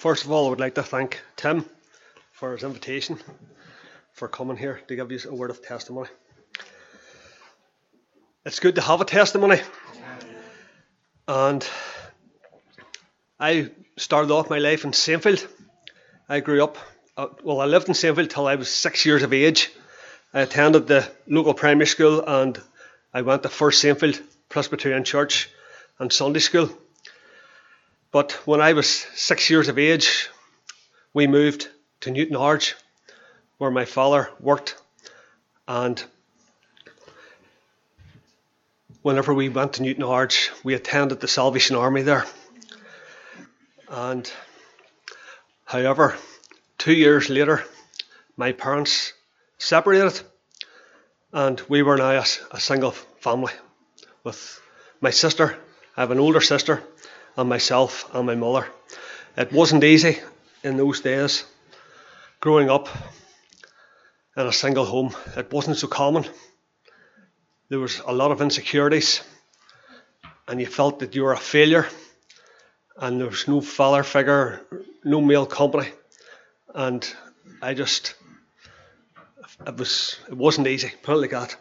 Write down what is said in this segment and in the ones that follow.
First of all, I would like to thank Tim for his invitation, for coming here to give you a word of testimony. It's good to have a testimony. And I started off my life in Saintfield. I grew up, uh, well, I lived in Saintfield till I was six years of age. I attended the local primary school and I went to First Saintfield Presbyterian Church and Sunday school. But when I was six years of age, we moved to Newtownards, where my father worked. And whenever we went to Newtownards, we attended the Salvation Army there. And however, two years later, my parents separated, and we were now a, a single family with my sister. I have an older sister, and myself and my mother. It wasn't easy in those days growing up in a single home. It wasn't so common. There was a lot of insecurities, and you felt that you were a failure, and there was no father figure, no male company, and I just it was it wasn't easy, put it like that.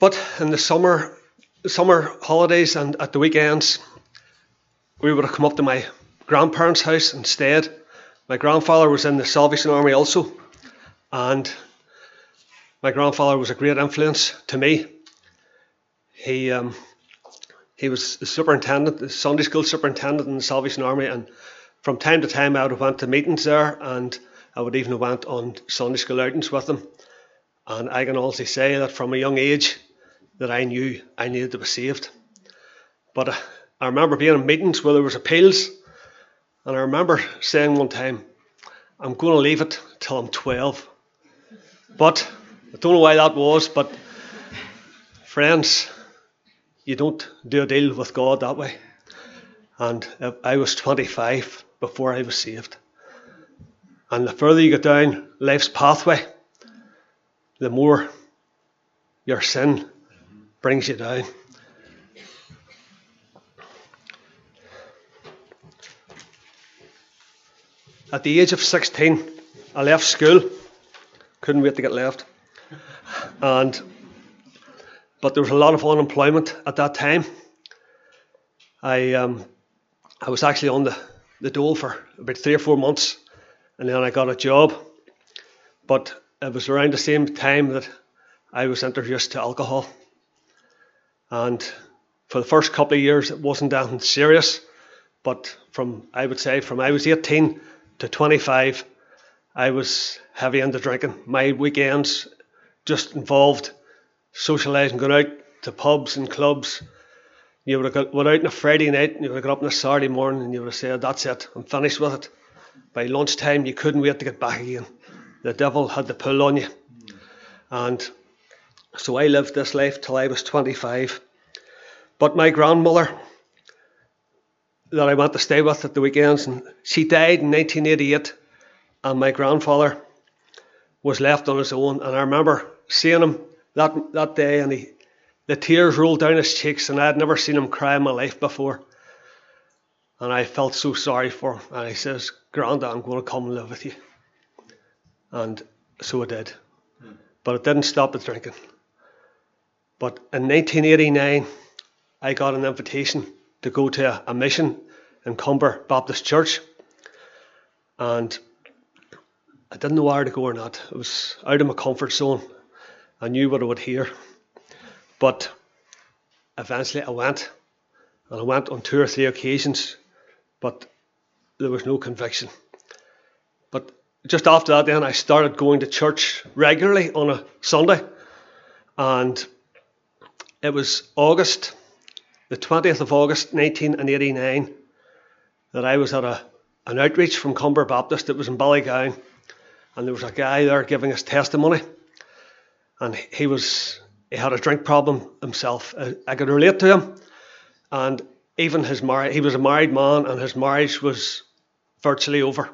But in the summer, summer holidays and at the weekends, we would have come up to my grandparents' house and stayed. My grandfather was in the Salvation Army also, and my grandfather was a great influence to me. He um, he was the superintendent, the Sunday school superintendent in the Salvation Army, and from time to time I would have went to meetings there, and I would even have went on Sunday school outings with him. And I can honestly say that from a young age, that I knew I needed to be saved. But uh, I remember being in meetings where there was appeals, and I remember saying one time, I'm going to leave it till I'm 12. But I don't know why that was, but friends, you don't do a deal with God that way. And I was 25 before I was saved. And the further you get down life's pathway, the more your sin brings you down. At the age of 16, I left school. Couldn't wait to get left. And but there was a lot of unemployment at that time. I um, I was actually on the, the dole for about three or four months and then I got a job. But it was around the same time that I was introduced to alcohol. And for the first couple of years, it wasn't anything serious. But from, I would say, from I was 18 to 25, I was heavy into drinking. My weekends just involved socialising, going out to pubs and clubs. You would have got, went out on a Friday night and you would have got up on a Saturday morning and you would have said, That's it, I'm finished with it. By lunchtime, you couldn't wait to get back again. The devil had the pull on you. And so I lived this life till I was 25. But my grandmother, that I went to stay with at the weekends, and she died in 1988, and my grandfather was left on his own. And I remember seeing him that that day, and he, the tears rolled down his cheeks, and I had never seen him cry in my life before. And I felt so sorry for him. And he says, Granda, I'm going to come and live with you. And so I did. Hmm. But it didn't stop the drinking. But in 1989, I got an invitation to go to a, mission in Comber Baptist Church. And I didn't know where to go or not. It was out of my comfort zone. I knew what I would hear. But eventually I went. And I went on two or three occasions but there was no conviction. But just after that, then I started going to church regularly on a Sunday, and it was August, the 20th of August 1989, that I was at a, an outreach from Comber Baptist. It was in Ballygowan, and there was a guy there giving us testimony, and he was he had a drink problem himself. I, I could relate to him, and even his marriage, he was a married man and his marriage was virtually over.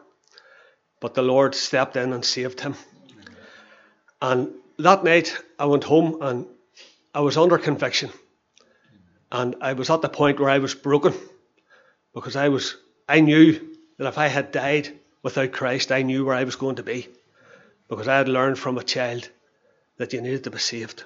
But the Lord stepped in and saved him. And that night I went home and I was under conviction. And I was at the point where I was broken because I was I knew that if I had died without Christ, I knew where I was going to be. Because I had learned from a child that you needed to be saved.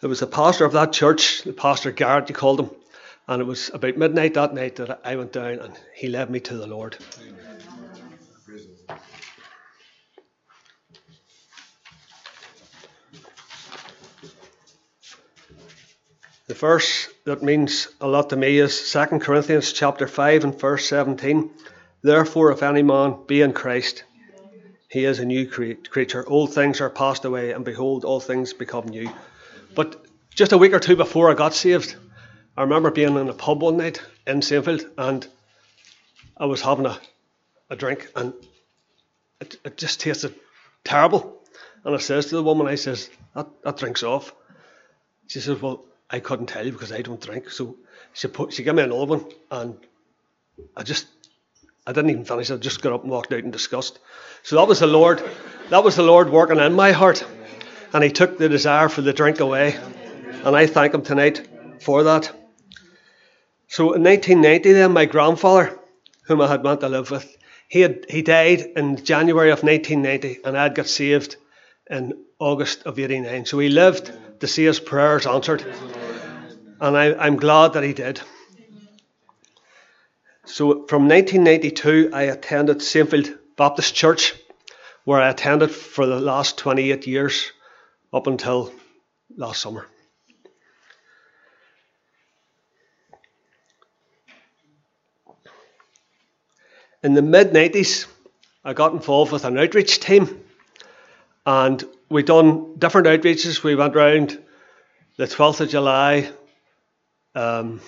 There was a pastor of that church, the pastor Garrett, you called him, and it was about midnight that night that I went down and he led me to the Lord. The verse that means a lot to me is 2 Corinthians chapter 5 and verse 17. Therefore, if any man be in Christ, he is a new creature. Old things are passed away, and behold, all things become new. But just a week or two before I got saved, I remember being in a pub one night in Saintfield and I was having a, a drink and it, it just tasted terrible. And I says to the woman, I says, that, that drink's off. She says, Well, I couldn't tell you because I don't drink. So she put she gave me another one and I just I didn't even finish. I just got up and walked out in disgust. So that was the Lord that was the Lord working in my heart. And he took the desire for the drink away. And I thank him tonight for that. So in 1990, then my grandfather, whom I had went to live with, he had he died in January of 1990, and I had got saved in August of 89. So he lived to see his prayers answered, and I, I'm glad that he did. So from 1992, I attended Saintfield Baptist Church, where I attended for the last 28 years up until last summer. In the mid 90s, I got involved with an outreach team and we done different outreaches. We went around the 12th of July. Um,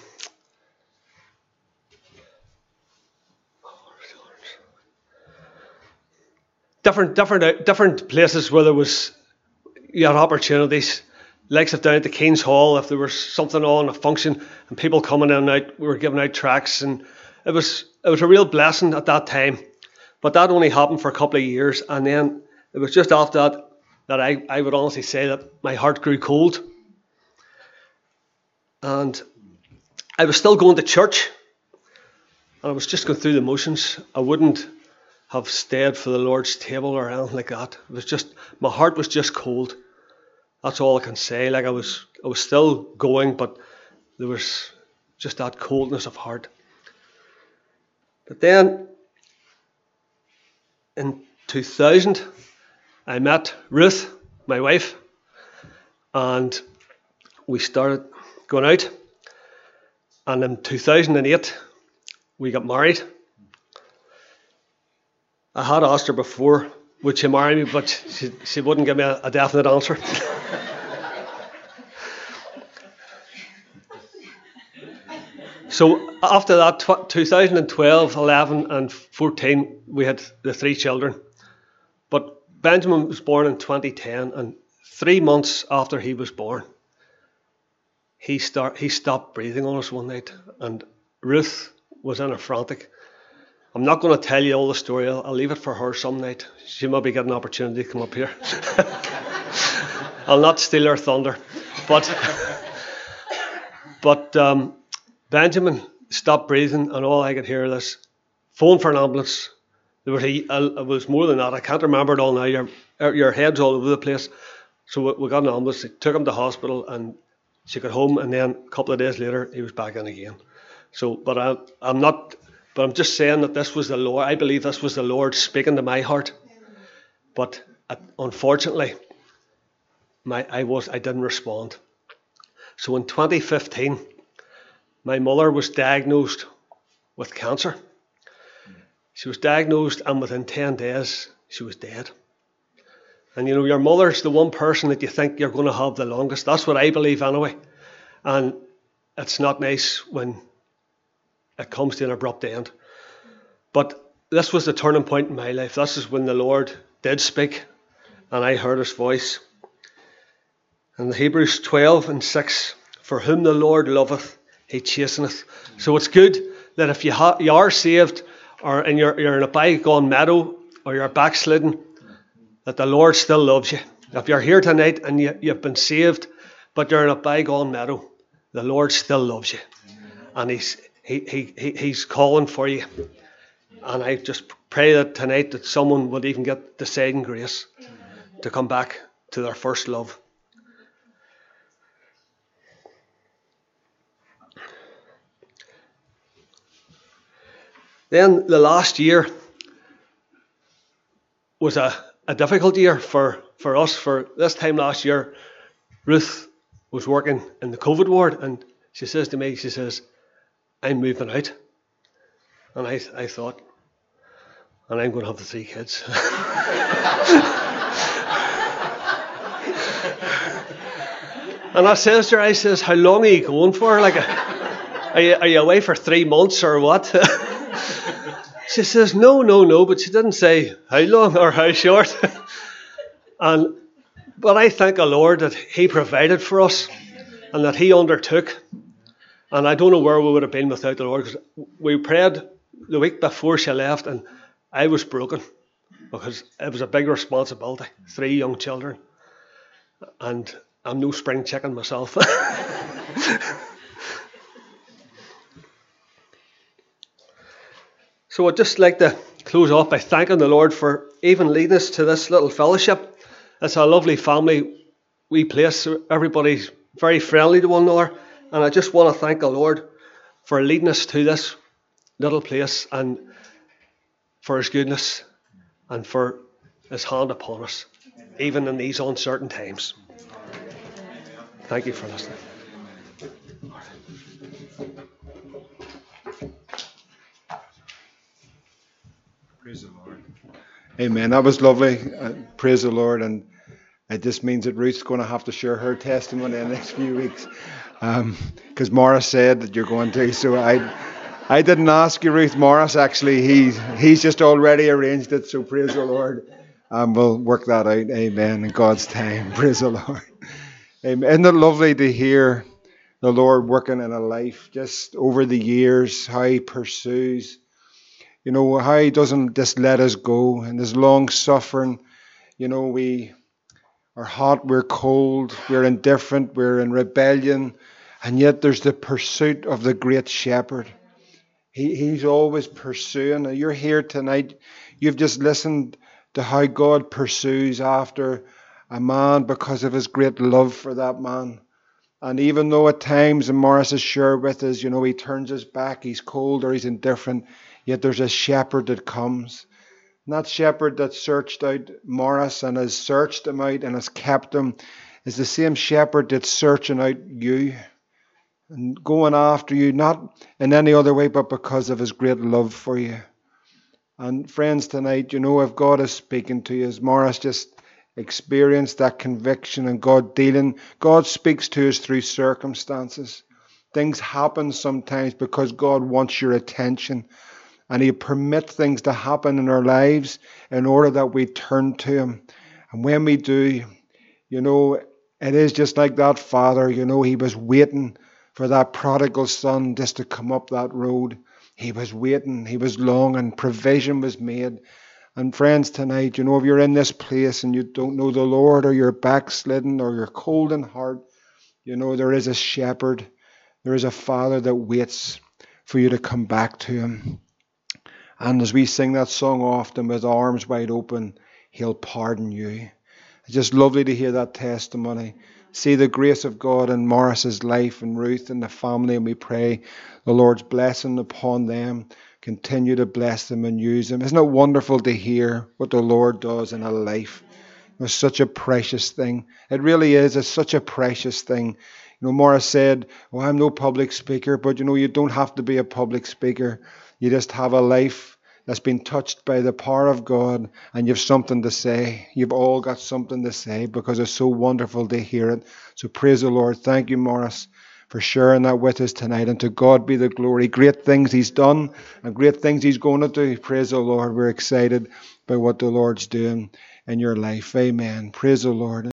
different, different, different places where there was you had opportunities, likes of down at the King's Hall, if there was something on, a function, and people coming in and out, we were giving out tracts, and it was it was a real blessing at that time. But that only happened for a couple of years, and then it was just after that that I, I would honestly say that my heart grew cold. And I was still going to church, and I was just going through the motions. I wouldn't have stayed for the Lord's table or anything like that. It was just my heart was just cold. That's all I can say. Like I was I was still going, but there was just that coldness of heart. But then in 2000, I met Ruth, my wife, and we started going out. And in 2008, we got married. I had asked her before, would she marry me, but she, she wouldn't give me a, a definite answer. so after that, 2012, 11, and 14, we had the three children. But Benjamin was born in 2010, and three months after he was born, he, start, he stopped breathing on us one night, and Ruth was in a frantic. I'm not going to tell you all the story. I'll, I'll leave it for her some night. She might be getting an opportunity to come up here. I'll not steal her thunder, but but um, Benjamin stopped breathing, and all I could hear was phone for an ambulance. There was a, it was more than that. I can't remember it all now. Your your head's all over the place. So we, we got an ambulance. Took him to hospital, and she got home. And then a couple of days later, he was back in again. So, but I, I'm not but I'm just saying that this was the Lord. I believe this was the Lord speaking to my heart. But uh, unfortunately, my I was I didn't respond. So in 2015, my mother was diagnosed with cancer. She was diagnosed, and within 10 days, she was dead. And you know, your mother's the one person that you think you're going to have the longest. That's what I believe, anyway. And it's not nice when it comes to an abrupt end. But this was the turning point in my life. This is when the Lord did speak and I heard his voice. And Hebrews 12 and 6 For whom the Lord loveth, he chasteneth. So it's good that if you, ha- you are saved or in you're, you're in a Bypath Meadow or you're backslidden, that the Lord still loves you. If you're here tonight and you, you've been saved, but you're in a Bypath Meadow, the Lord still loves you. And He's he, he, he, He's calling for you. And I just pray that tonight that someone would even get the saving grace to come back to their first love. Then the last year was a, a difficult year for, for us. For this time last year, Ruth was working in the COVID ward and she says to me, she says, I'm moving out. And I, I thought, and I'm going to have the three kids. and I says to her, I says, how long are you going for? Like, are you, are you away for three months or what? she says, no, no, no, but she didn't say how long or how short. and but I thank the Lord that He provided for us and that He undertook. And I don't know where we would have been without the Lord because we prayed the week before she left and I was broken because it was a big responsibility. Three young children. And I'm no spring chicken myself. so I'd just like to close off by thanking the Lord for even leading us to this little fellowship. It's a lovely family we place. Everybody's very friendly to one another. And I just want to thank the Lord for leading us to this little place and for his goodness and for his hand upon us, even in these uncertain times. Thank you for listening. Praise the Lord. Amen. That was lovely. Uh, praise the Lord. And it just means that Ruth's going to have to share her testimony in the next few weeks. Because um, Maurice said that you're going to. So I. I didn't ask you, Ruth Maurice. Actually, he he's just already arranged it. So praise the Lord, and we'll work that out. Amen. In God's time. Praise the Lord. Amen. Isn't it lovely to hear the Lord working in a life just over the years? How He pursues, you know, how He doesn't just let us go, and His long suffering. You know, we are hot, we're cold, we're indifferent, we're in rebellion, and yet there's the pursuit of the great Shepherd he, he's always pursuing. You're here tonight. You've just listened to how God pursues after a man because of his great love for that man. And even though at times, and Maurice is sure with us, you know, he turns his back, he's cold or he's indifferent, yet there's a shepherd that comes. And that shepherd that searched out Maurice and has searched him out and has kept him is the same shepherd that's searching out you and going after you, not in any other way, but because of his great love for you. And friends, tonight, you know, if God is speaking to you, as Maurice just experienced that conviction and God dealing, God speaks to us through circumstances. Things happen sometimes because God wants your attention. And He permits things to happen in our lives in order that we turn to Him. And when we do, you know, it is just like that father, you know, he was waiting for that prodigal son just to come up that road. He was waiting, he was longing, provision was made. And friends, tonight, you know, if you're in this place and you don't know the Lord or you're backslidden or you're cold in heart, you know, there is a shepherd, there is a father that waits for you to come back to him. And as we sing that song often with arms wide open, he'll pardon you. It's just lovely to hear that testimony see the grace of God in Maurice's life and Ruth and the family, and we pray the Lord's blessing upon them. Continue to bless them and use them. Isn't it wonderful to hear what the Lord does in a life? It's such a precious thing. It really is. It's such a precious thing. You know, Maurice said, "Oh, I'm no public speaker," but you know, you don't have to be a public speaker. You just have a life that's been touched by the power of God and you've something to say. You've all got something to say because it's so wonderful to hear it. So praise the Lord. Thank you, Maurice, for sharing that with us tonight. And to God be the glory. Great things He's done and great things He's going to do. Praise the Lord. We're excited by what the Lord's doing in your life. Amen. Praise the Lord.